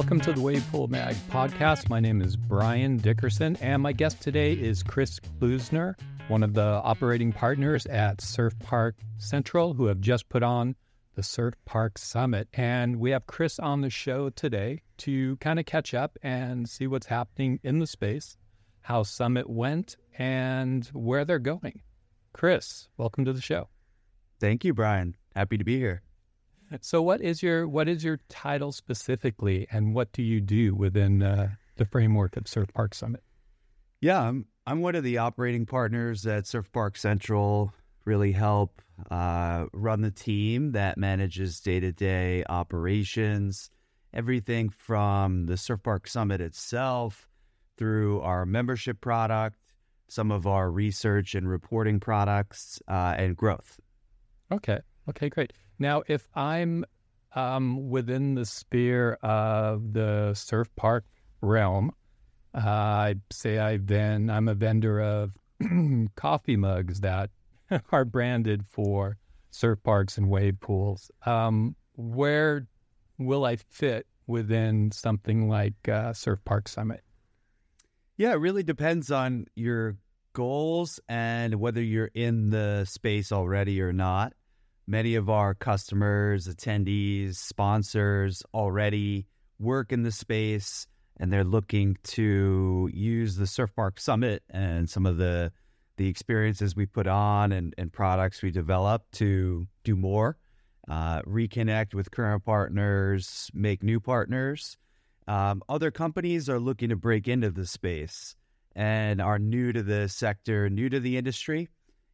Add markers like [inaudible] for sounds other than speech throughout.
Welcome to the Wave Wavepool Mag podcast. My name is Brian Dickerson, and my guest today is Chris Kluesener, one of the operating partners at Surf Park Central, who have just put on the Surf Park Summit. And we have Chris on the show today to kind of catch up and see what's happening in the space, how Summit went, and where they're going. Chris, welcome to the show. Thank you, Brian. Happy to be here. So, what is your what is your title specifically, and what do you do within uh, the framework of Surf Park Summit? Yeah, I'm I'm one of the operating partners at Surf Park Central. Really help uh, run the team that manages day to day operations, everything from the Surf Park Summit itself through our membership product, some of our research and reporting products, uh, and growth. Okay. Okay, great. Now, if I'm um, within the sphere of the surf park realm, uh, I say I've been, I'm a vendor of [clears throat] coffee mugs that [laughs] are branded for surf parks and wave pools. Um, where will I fit within something like uh, Surf Park Summit? Yeah, it really depends on your goals and whether you're in the space already or not many of our customers, attendees, sponsors already work in the space and they're looking to use the Surf Park Summit and some of the the experiences we put on and, and products we develop to do more, uh, reconnect with current partners, make new partners. Um, other companies are looking to break into the space and are new to the sector, new to the industry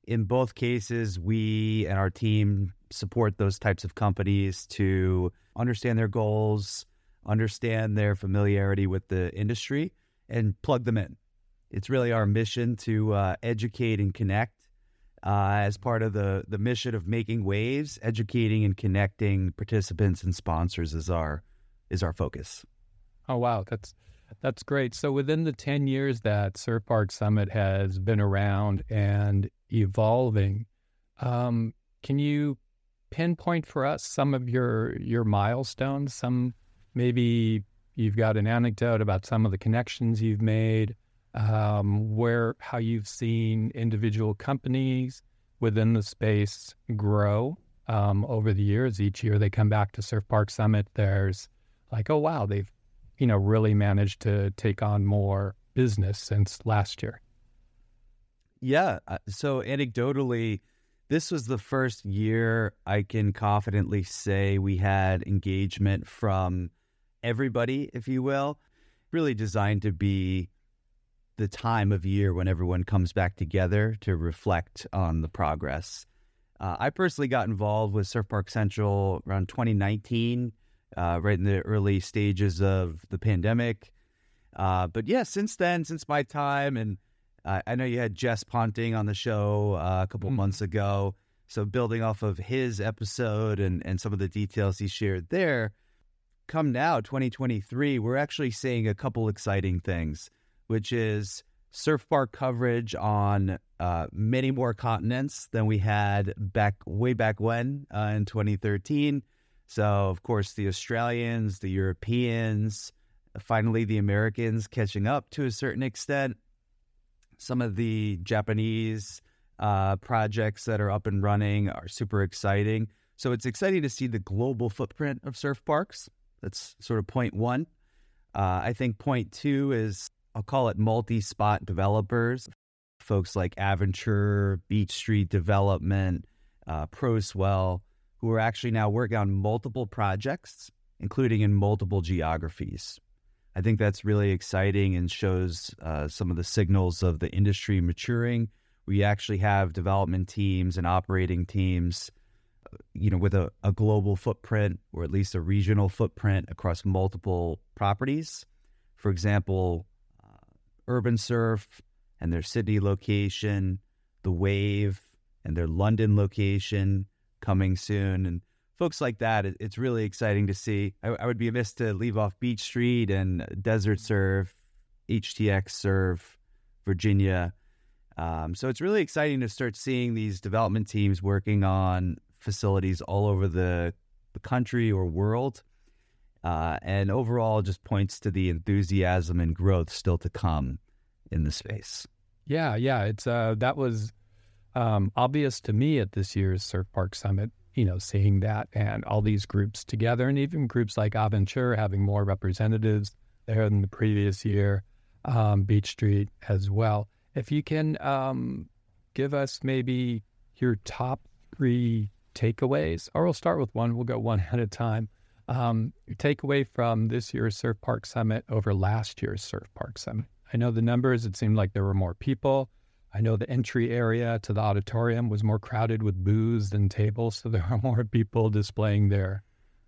in both cases, we and our team support those types of companies to understand their goals, understand their familiarity with the industry, and plug them in. It's really our mission to uh, educate and connect. Uh, as part of the the mission of making waves, educating and connecting participants and sponsors is our is our focus. Oh wow, that's that's great. So within the 10 years that Surf Park Summit has been around and evolving, um, can you pinpoint for us some of your your milestones? Some maybe you've got an anecdote about some of the connections you've made, um, where how you've seen individual companies within the space grow um, over the years. Each year they come back to Surf Park Summit. There's like, oh wow, they've you know, really managed to take on more business since last year. Yeah. Uh, so, anecdotally, this was the first year I can confidently say we had engagement from everybody, if you will, really designed to be the time of year when everyone comes back together to reflect on the progress. Uh, I personally got involved with Surf Park Central around 2019 uh, right in the early stages of the pandemic. Uh, but yeah, since then, since my time, and uh, I know you had Jess Ponting on the show uh, a couple mm. months ago. So building off of his episode and, and some of the details he shared there, come now, 2023, we're actually seeing a couple exciting things, which is surf park coverage on uh, many more continents than we had back way back when uh, in 2013. So, of course, the Australians, the Europeans, finally the Americans catching up to a certain extent. Some of the Japanese uh, projects that are up and running are super exciting. So, it's exciting to see the global footprint of surf parks. That's sort of point one. Uh, I think point two is I'll call it multi spot developers, folks like Aventuur, Beach Street Development, uh, ProSwell who are actually now working on multiple projects, including in multiple geographies. I think that's really exciting and shows uh, some of the signals of the industry maturing. We actually have development teams and operating teams, uh, you know, with a, a global footprint or at least a regional footprint across multiple properties. For example, uh, Urban Surf and their Sydney location, The Wave and their London location, coming soon. And folks like that, it, it's really exciting to see. I, I, would be amiss to leave off Beach Street and Desert Surf, HTX Surf, Virginia. Um, so it's really exciting to start seeing these development teams working on facilities all over the, the country or world. uh, and overall just points to the enthusiasm and growth still to come in the space. Yeah, yeah, it's uh, that was um, obvious to me at this year's Surf Park Summit. You know, seeing that and all these groups together, and even groups like Aventuur having more representatives there than the previous year, um, Beach Street as well. If you can um, give us maybe your top three takeaways, or we'll start with one. We'll go one [laughs] at a time. Um, takeaway from this year's Surf Park Summit over last year's Surf Park Summit. I know the numbers. It seemed like there were more people. I know the entry area to the auditorium was more crowded with booths than tables, so [laughs] there are more people displaying their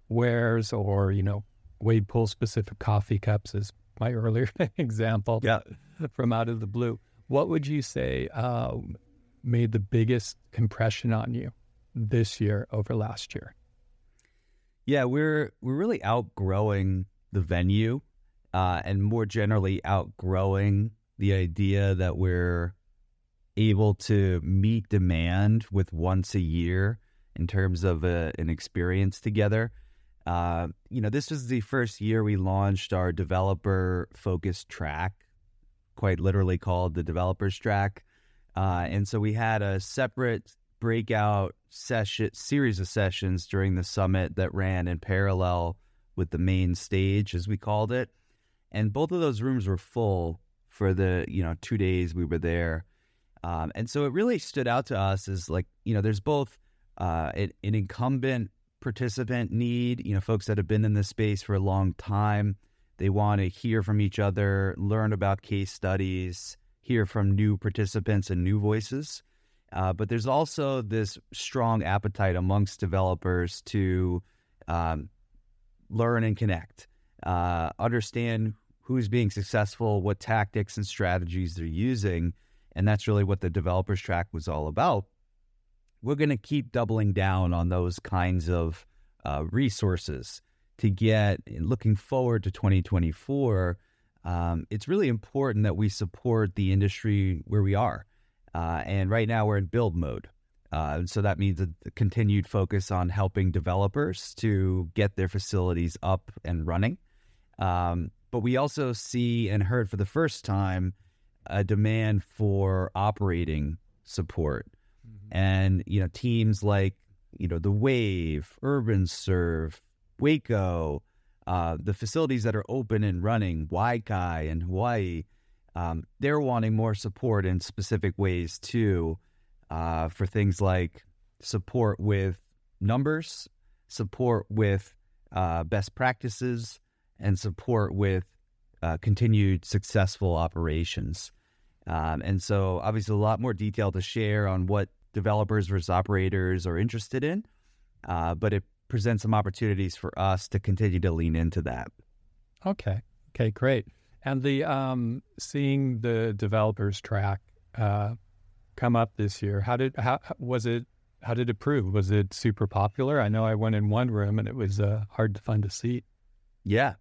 wares or you know wave pool specific coffee cups, as my [laughs] earlier example yeah. from out of the blue. What would you say uh, made the biggest impression on you this year over last year? Yeah, we're we're really outgrowing the venue, uh, and more generally outgrowing the idea that we're able to meet demand with once a year in terms of a, an experience together. Uh, you know, this was the first year we launched our developer focused track, quite literally called the developers track. Uh, and so we had a separate breakout session series of sessions during the summit that ran in parallel with the main stage as we called it and both of those rooms were full for the you know two days we were there um, and so it really stood out to us as like you know there's both uh, an, an incumbent participant need you know folks that have been in this space for a long time they want to hear from each other learn about case studies hear from new participants and new voices uh, but there's also this strong appetite amongst developers to um, learn and connect, uh, understand who's being successful, what tactics and strategies they're using. And that's really what the developers track was all about. We're going to keep doubling down on those kinds of uh, resources to get looking forward to 2024. Um, it's really important that we support the industry where we are. Uh, and right now we're in build mode. Uh, so that means a continued focus on helping developers to get their facilities up and running. Um, but we also see and heard for the first time a demand for operating support. Mm-hmm. And, you know, teams like, you know, the Wave, Urban Surf, Waco, uh, the facilities that are open and running, Wai Kai in Hawaii, um, they're wanting more support in specific ways too, uh, for things like support with numbers, support with uh, best practices, and support with uh, continued successful operations. Um, and so, obviously, a lot more detail to share on what developers versus operators are interested in, uh, but it presents some opportunities for us to continue to lean into that. Okay. Okay, great. And the um, seeing the developers track uh, come up this year, how did how was it? How did it prove? Was it super popular? I know I went in one room and it was uh, hard to find a seat. Yeah,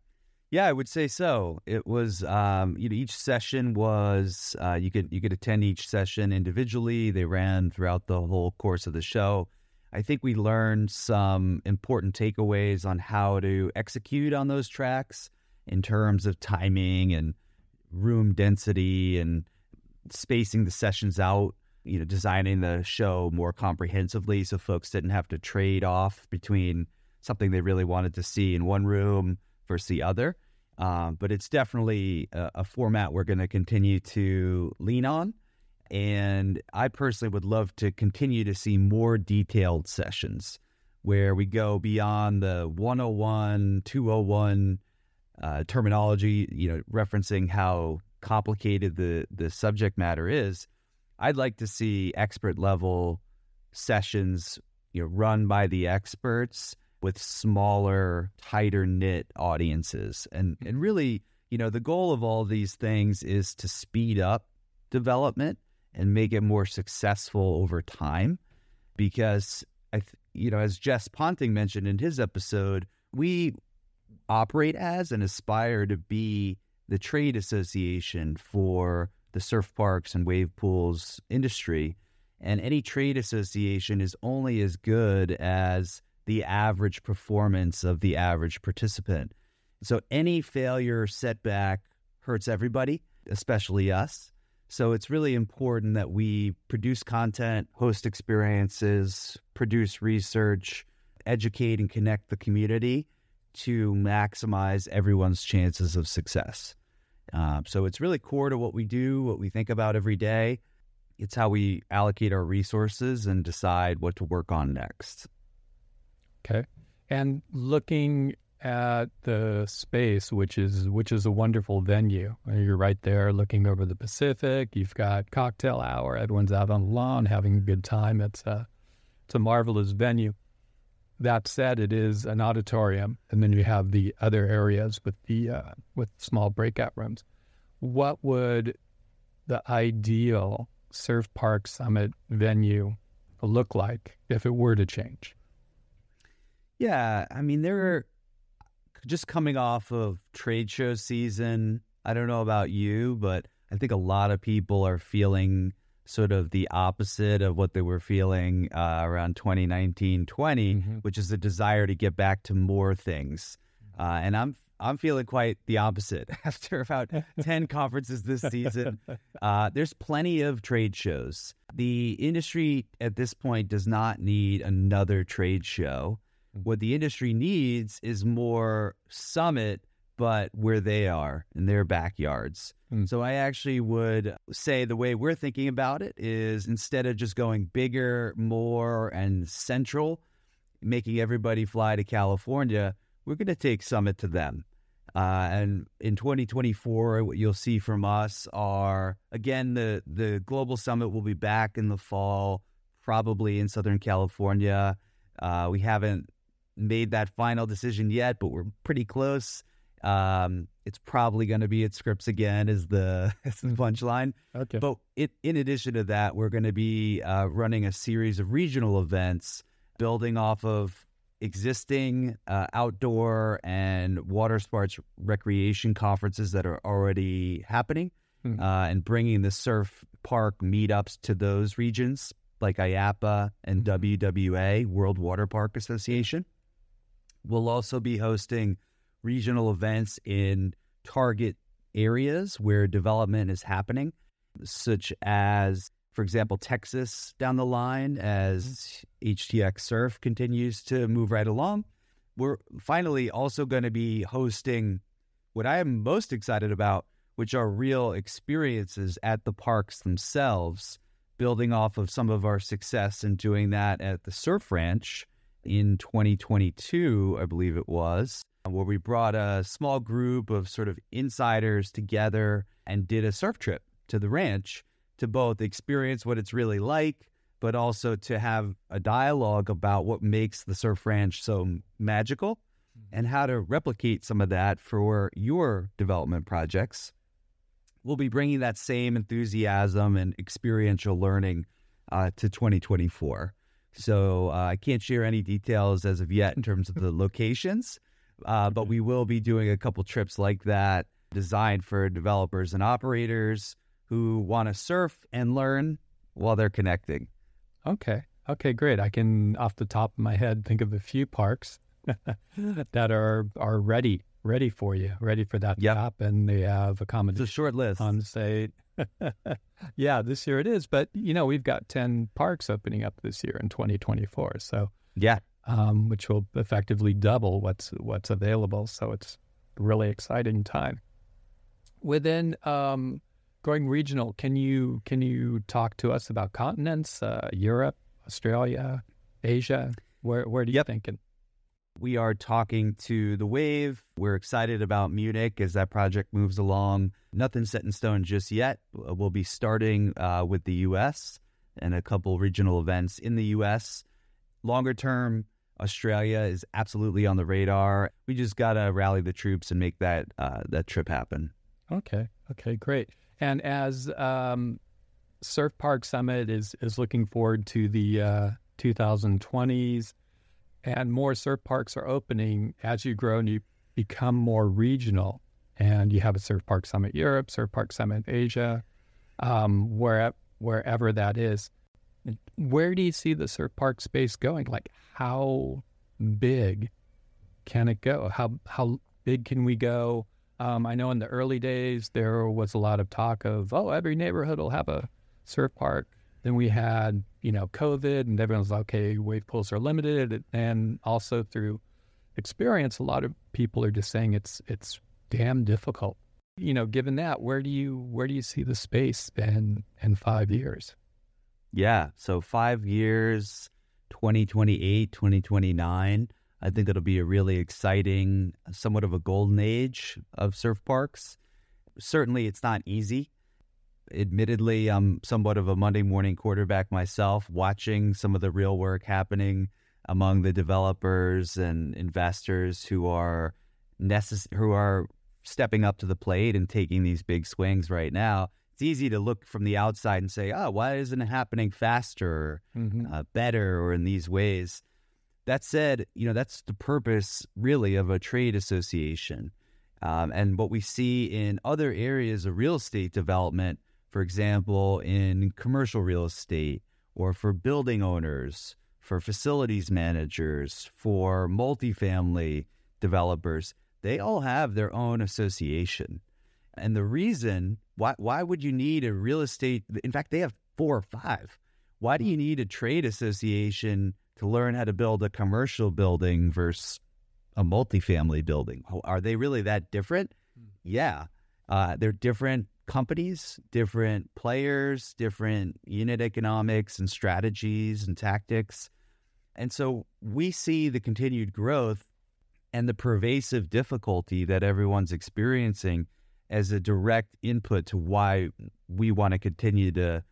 yeah, I would say so. It was, um, you know, each session was uh, you could you could attend each session individually. They ran throughout the whole course of the show. I think we learned some important takeaways on how to execute on those tracks in terms of timing and room density and spacing the sessions out, you know, designing the show more comprehensively so folks didn't have to trade off between something they really wanted to see in one room versus the other. Um, but it's definitely a, a format we're going to continue to lean on. And I personally would love to continue to see more detailed sessions where we go beyond the 101, 201 uh, terminology, you know, referencing how complicated the the subject matter is. I'd like to see expert level sessions, you know, run by the experts with smaller, tighter knit audiences, and hmm. and really, you know, the goal of all these things is to speed up development and make it more successful over time, because I, you know, as Jess Ponting mentioned in his episode, we operate as and aspire to be the trade association for the surf parks and wave pools industry. And any trade association is only as good as the average performance of the average participant. So any failure, or setback hurts everybody, especially us. So it's really important that we produce content, host experiences, produce research, educate and connect the community to maximize everyone's chances of success. Um, so it's really core to what we do, what we think about every day. It's how we allocate our resources and decide what to work on next. Okay. And looking at the space, which is which is a wonderful venue. You're right there looking over the Pacific. You've got cocktail hour. Everyone's out on the lawn having a good time. It's a it's a marvelous venue. That said, it is an auditorium, and then you have the other areas with the uh, with small breakout rooms. What would the ideal Surf Park Summit venue look like if it were to change? Yeah, I mean, there are just coming off of trade show season. I don't know about you, but I think a lot of people are feeling sort of the opposite of what they were feeling uh, around 2019 20, mm-hmm. which is a desire to get back to more things. Uh, and I'm I'm feeling quite the opposite [laughs] after about 10 conferences this season. Uh, there's plenty of trade shows. The industry at this point does not need another trade show. Mm-hmm. What the industry needs is more summit but where they are in their backyards. Mm. So I actually would say the way we're thinking about it is instead of just going bigger, more, and central, making everybody fly to California, we're going to take Summit to them. Uh, and in 2024, what you'll see from us are again the the global summit will be back in the fall, probably in Southern California. Uh, we haven't made that final decision yet, but we're pretty close. Um, it's probably going to be at Scripps again is the [laughs] as the punchline. Okay. But it, in addition to that, we're going to be uh, running a series of regional events, building off of existing uh, outdoor and water sports recreation conferences that are already happening, hmm. uh, and bringing the surf park meetups to those regions like IAAPA and hmm. WWA World Water Park Association. We'll also be hosting regional events in target areas where development is happening, such as, for example, Texas down the line as mm-hmm. HTX Surf continues to move right along. We're finally also going to be hosting what I am most excited about, which are real experiences at the parks themselves, building off of some of our success in doing that at the Surf Ranch in 2022, I believe it was where we brought a small group of sort of insiders together and did a surf trip to the ranch to both experience what it's really like, but also to have a dialogue about what makes the surf ranch so magical mm-hmm. and how to replicate some of that for your development projects. We'll be bringing that same enthusiasm and experiential learning uh, to 2024. So uh, I can't share any details as of yet in terms of the [laughs] locations, uh, but we will be doing a couple trips like that designed for developers and operators who want to surf and learn while they're connecting. Okay. Okay, great. I can, off the top of my head, think of a few parks [laughs] that are are ready, ready for you, ready for that yep. Top, and they have accommodation. It's a short list on site. [laughs] yeah, this year it is, but you know we've got ten parks opening up this year in 2024. So yeah, um, which will effectively double what's what's available. So it's a really exciting time. Within um, going regional, can you can you talk to us about continents? Uh, Europe, Australia, Asia. Where where do you yep. thinking? We are talking to the Wave. We're excited about Munich as that project moves along. Nothing set in stone just yet. We'll be starting uh, with the U.S. and a couple regional events in the U.S. Longer term, Australia is absolutely on the radar. We just gotta rally the troops and make that uh, that trip happen. Okay. Okay. Great. And as um, Surf Park Summit is is looking forward to the uh, 2020s, and more surf parks are opening as you grow and you become more regional, and you have a Surf Park Summit Europe, Surf Park Summit Asia, um, where wherever that is. Where do you see the surf park space going? Like, how big can it go? How how big can we go? Um, I know in the early days there was a lot of talk of, oh, every neighborhood will have a surf park. Then we had, you know, COVID, and everyone's like, okay, wave pools are limited, and also through experience, a lot of people are just saying it's it's damn difficult. You know, given that, where do you where do you see the space in in five years? Yeah, so five years, 2028, 2029. I think it'll be a really exciting, somewhat of a golden age of surf parks. Certainly, it's not easy. Admittedly, I'm somewhat of a Monday morning quarterback myself, watching some of the real work happening among the developers and investors who are necess- who are stepping up to the plate and taking these big swings right now. It's easy to look from the outside and say, "Oh, why isn't it happening faster, mm-hmm. uh, better, or in these ways?" That said, you know that's the purpose really of a trade association, um, and what we see in other areas of real estate development, for example, in commercial real estate or for building owners for facilities managers, for multifamily developers, they all have their own association. And the reason why why would you need a real estate in fact they have four or five. Why do you need a trade association to learn how to build a commercial building versus a multifamily building? Are they really that different? Hmm. Yeah. Uh, they're different companies, different players, different unit economics and strategies and tactics. And so we see the continued growth and the pervasive difficulty that everyone's experiencing as a direct input to why we want to continue to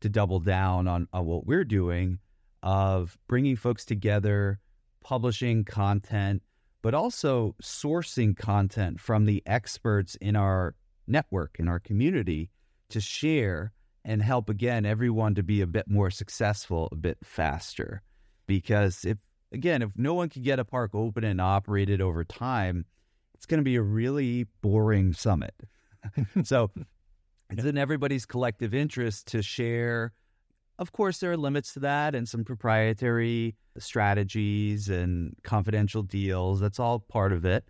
to double down on, on what we're doing of bringing folks together, publishing content, but also sourcing content from the experts in our network, in our community to share and help again everyone to be a bit more successful, a bit faster. Because if again if no one can get a park open and operated over time it's going to be a really boring summit. [laughs] So it's in everybody's collective interest to share. Of course there are limits to that and some proprietary strategies and confidential deals. That's all part of it.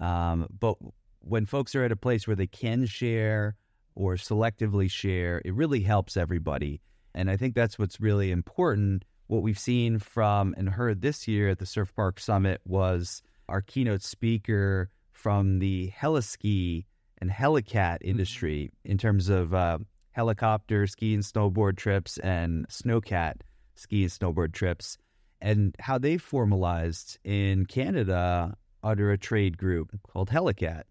Um, but when folks are at a place where they can share or selectively share it really helps everybody and i think that's what's really important what we've seen from and heard this year at the Surf Park Summit was our keynote speaker from the heliski and helicat mm-hmm. industry in terms of uh, helicopter ski and snowboard trips and snowcat ski and snowboard trips and how they formalized in Canada under a trade group called Helicat.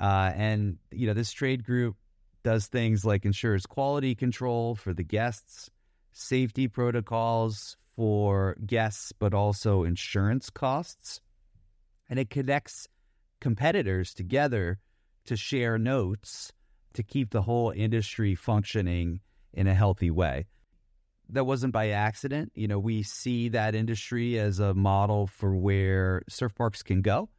Uh, and, you know, this trade group does things like ensures quality control for the guests, safety protocols for guests, but also insurance costs. And it connects competitors together to share notes to keep the whole industry functioning in a healthy way. That wasn't by accident. You know, we see that industry as a model for where surf parks can go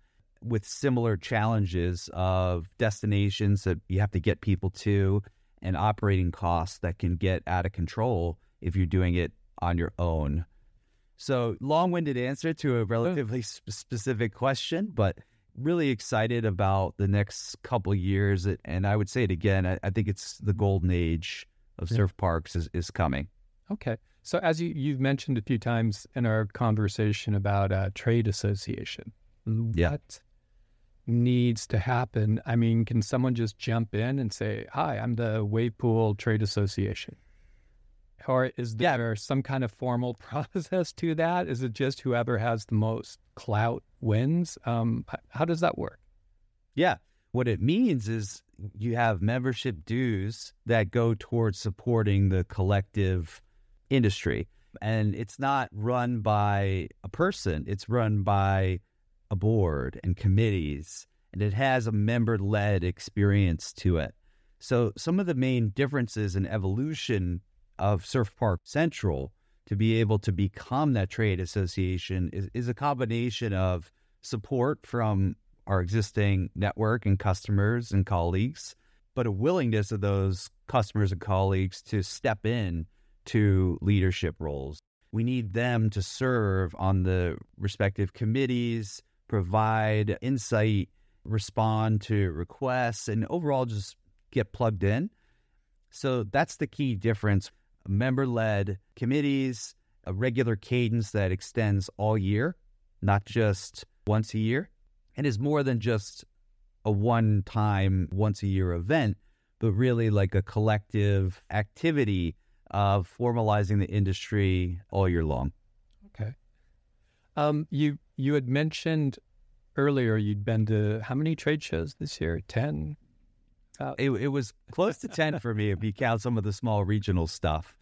with similar challenges of destinations that you have to get people to and operating costs that can get out of control if you're doing it on your own. So, long winded answer to a relatively sp- specific question, but really excited about the next couple years. And I would say it again, I, I think it's the golden age of yeah. surf parks is, is coming. Okay. So, as you, you've mentioned a few times in our conversation about a trade association, yeah. what needs to happen? I mean, can someone just jump in and say, Hi, I'm the Wavepool Trade Association? Or is there yeah. some kind of formal [laughs] process to that? Is it just whoever has the most clout wins? Um, how does that work? Yeah. What it means is you have membership dues that go towards supporting the collective industry. And it's not run by a person, it's run by a board and committees, and it has a member led experience to it. So, some of the main differences in evolution of Surf Park Central to be able to become that trade association is, is a combination of support from our existing network and customers and colleagues, but a willingness of those customers and colleagues to step in to leadership roles. We need them to serve on the respective committees, provide insight respond to requests, and overall just get plugged in. So that's the key difference. Member led committees, a regular cadence that extends all year, not just once a year, and is more than just a one time, once a year event, but really like a collective activity of formalizing the industry all year long. Um, you you had mentioned earlier you'd been to how many trade shows this year? Ten. Uh, it, it was close to ten for me if you count some of the small regional stuff.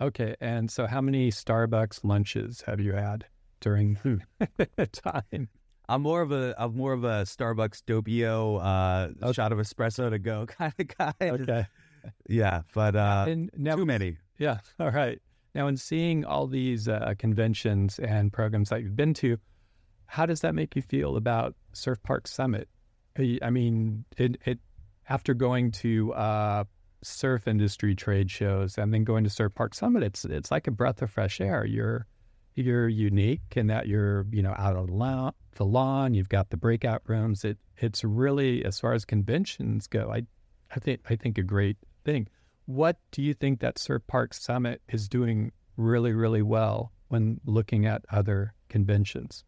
Okay, and so how many Starbucks lunches have you had during [laughs] the time? I'm more of a I'm more of a Starbucks doppio, uh, okay. shot of espresso to go [laughs] kind of guy. Okay. Yeah, but uh, now, too many. Yeah. [laughs] All right. Now, in seeing all these uh, conventions and programs that you've been to, how does that make you feel about Surf Park Summit? I mean, it, it after going to uh, surf industry trade shows and then going to Surf Park Summit, it's it's like a breath of fresh air. You're you're unique in that you're you know out on the lawn. You've got the breakout rooms. It it's really as far as conventions go. I I think I think a great thing. What do you think that Surf Park Summit is doing really, really well when looking at other conventions?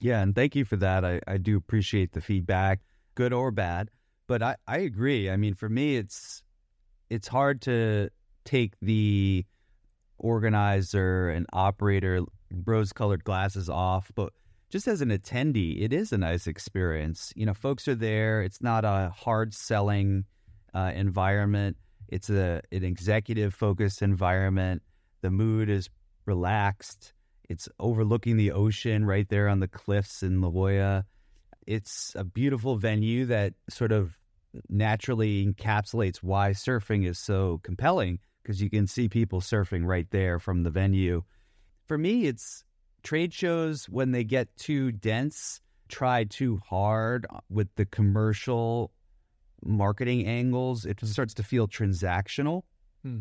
Yeah, and thank you for that. I, I do appreciate the feedback, good or bad. But I, I agree. I mean, for me, it's it's hard to take the organizer and operator rose colored glasses off, but just as an attendee, it is a nice experience. You know, folks are there. It's not a hard selling uh, environment. It's a an executive focused environment. The mood is relaxed. It's overlooking the ocean right there on the cliffs in La Jolla. It's a beautiful venue that sort of naturally encapsulates why surfing is so compelling because you can see people surfing right there from the venue. For me, it's trade shows when they get too dense, try too hard uh, with the commercial marketing angles, it starts to feel transactional. Hmm.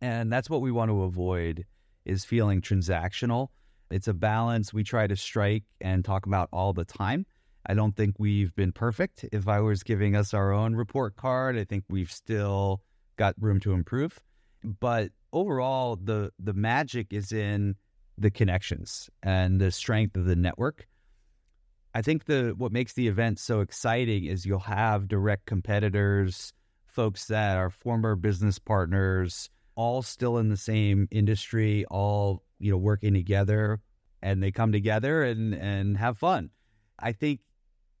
And that's what we want to avoid is feeling transactional. It's a balance we try to strike and talk about all the time. I don't think we've been perfect. If I was giving us our own report card, I think we've still got room to improve. But overall, the the magic is in the connections and the strength of the network. I think the what makes the event so exciting is you'll have direct competitors, folks that are former business partners, all still in the same industry, all you know working together, and they come together and and have fun. I think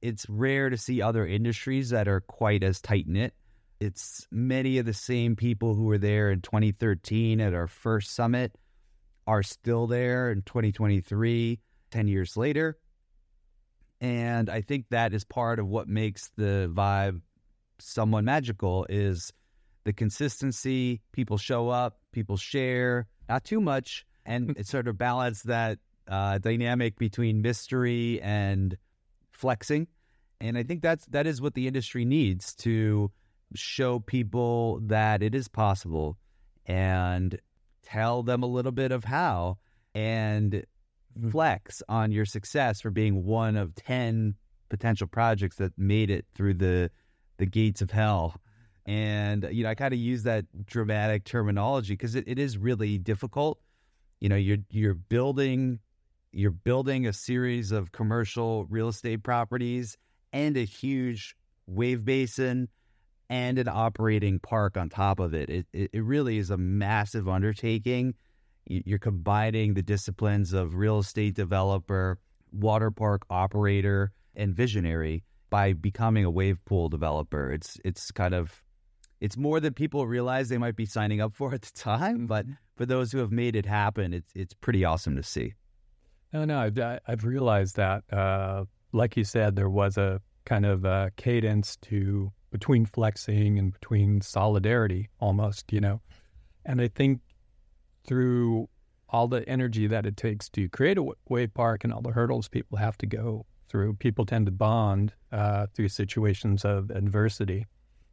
it's rare to see other industries that are quite as tight knit. It's many of the same people who were there in 2013 at our first summit are still there in 2023, 10 years later. And I think that is part of what makes the vibe somewhat magical is the consistency. People show up, people share, not too much, and [laughs] it sort of balances that uh, dynamic between mystery and flexing. And I think that's that is what the industry needs to show people that it is possible and tell them a little bit of how and. Mm-hmm. flex on your success for being one of 10 potential projects that made it through the the gates of hell. And you know i kind of use that dramatic terminology because it, it is really difficult. You know you're you're building you're building a series of commercial real estate properties and a huge wave basin and an operating park on top of it. It, it, it really is a massive undertaking you're combining the disciplines of real estate developer, water park operator, and visionary by becoming a wave pool developer. It's it's kind of it's more than people realize they might be signing up for at the time, but mm-hmm. for those who have made it happen, it's it's pretty awesome to see. No, no, I've, I've realized that. Uh, like you said, there was a kind of a cadence to between flexing and between solidarity, almost, you know. And I think through all the energy that it takes to create a wave park and all the hurdles people have to go through. People tend to bond uh, through situations of adversity,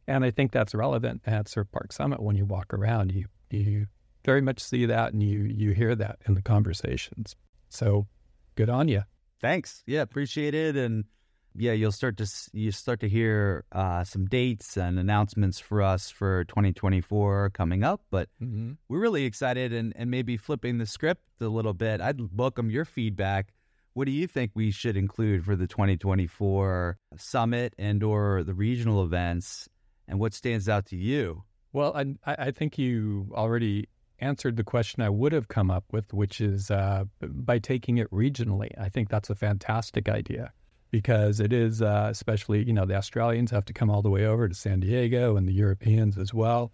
and I think that's relevant at Surf Park Summit. When you walk around, you you very much see that, and you you hear that in the conversations. So, good on you. Thanks. Yeah, appreciate it. And yeah, you'll start to you start to hear uh, some dates and announcements for us for 2024 coming up. But mm-hmm. we're really excited and and maybe flipping the script a little bit. I'd welcome your feedback. What do you think we should include for the 2024 summit and or the regional events, and what stands out to you? Well, I, I think you already answered the question I would have come up with, which is uh, by taking it regionally. I think that's a fantastic idea because it is, uh, especially, you know, the Australians have to come all the way over to San Diego and the Europeans as well.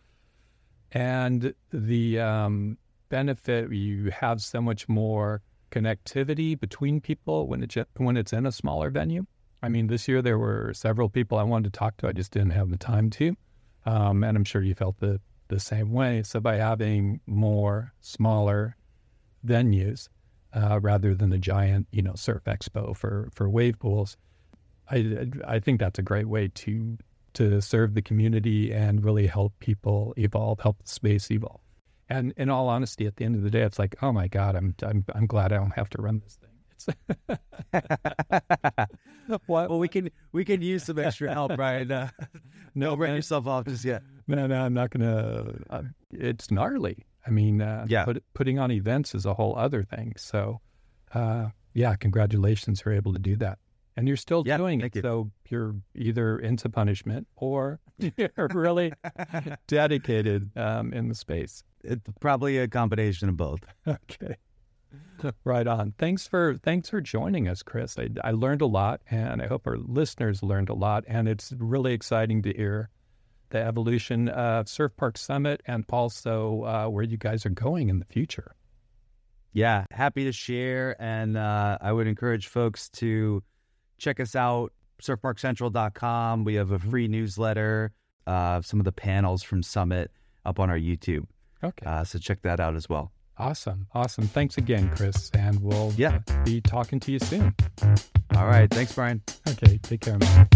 And the um, benefit, you have so much more connectivity between people when, it, when it's in a smaller venue. I mean, this year there were several people I wanted to talk to, I just didn't have the time to. Um, and I'm sure you felt the the same way. So by having more smaller venues uh, rather than the giant, you know, surf expo for for wave pools, I I think that's a great way to to serve the community and really help people evolve, help the space evolve. And in all honesty, at the end of the day, it's like, oh my God, I'm I'm I'm glad I don't have to run this thing. [laughs] well, we can we can use some extra help, Brian. Uh, [laughs] no, bring yourself off just yet. No, no, I'm not gonna. Uh, it's gnarly. I mean, uh, yeah, put, putting on events is a whole other thing. So, uh, yeah, congratulations, you're able to do that, and you're still yeah, doing it. You. So you're either into punishment or [laughs] you're really [laughs] dedicated um, in the space. It's probably a combination of both. [laughs] Okay. right on. Thanks for thanks for joining us, Chris. I, I learned a lot, and I hope our listeners learned a lot. And it's really exciting to hear the evolution of Surf Park Summit and also uh, where you guys are going in the future. Yeah, happy to share. And uh, I would encourage folks to check us out, surfparkcentral.com. We have a free newsletter of some of the panels from Summit up on our YouTube. Okay. Uh, so check that out as well. Awesome. Awesome. Thanks again, Chris. And we'll yeah. be talking to you soon. All right. Thanks, Brian. Okay. Take care, man.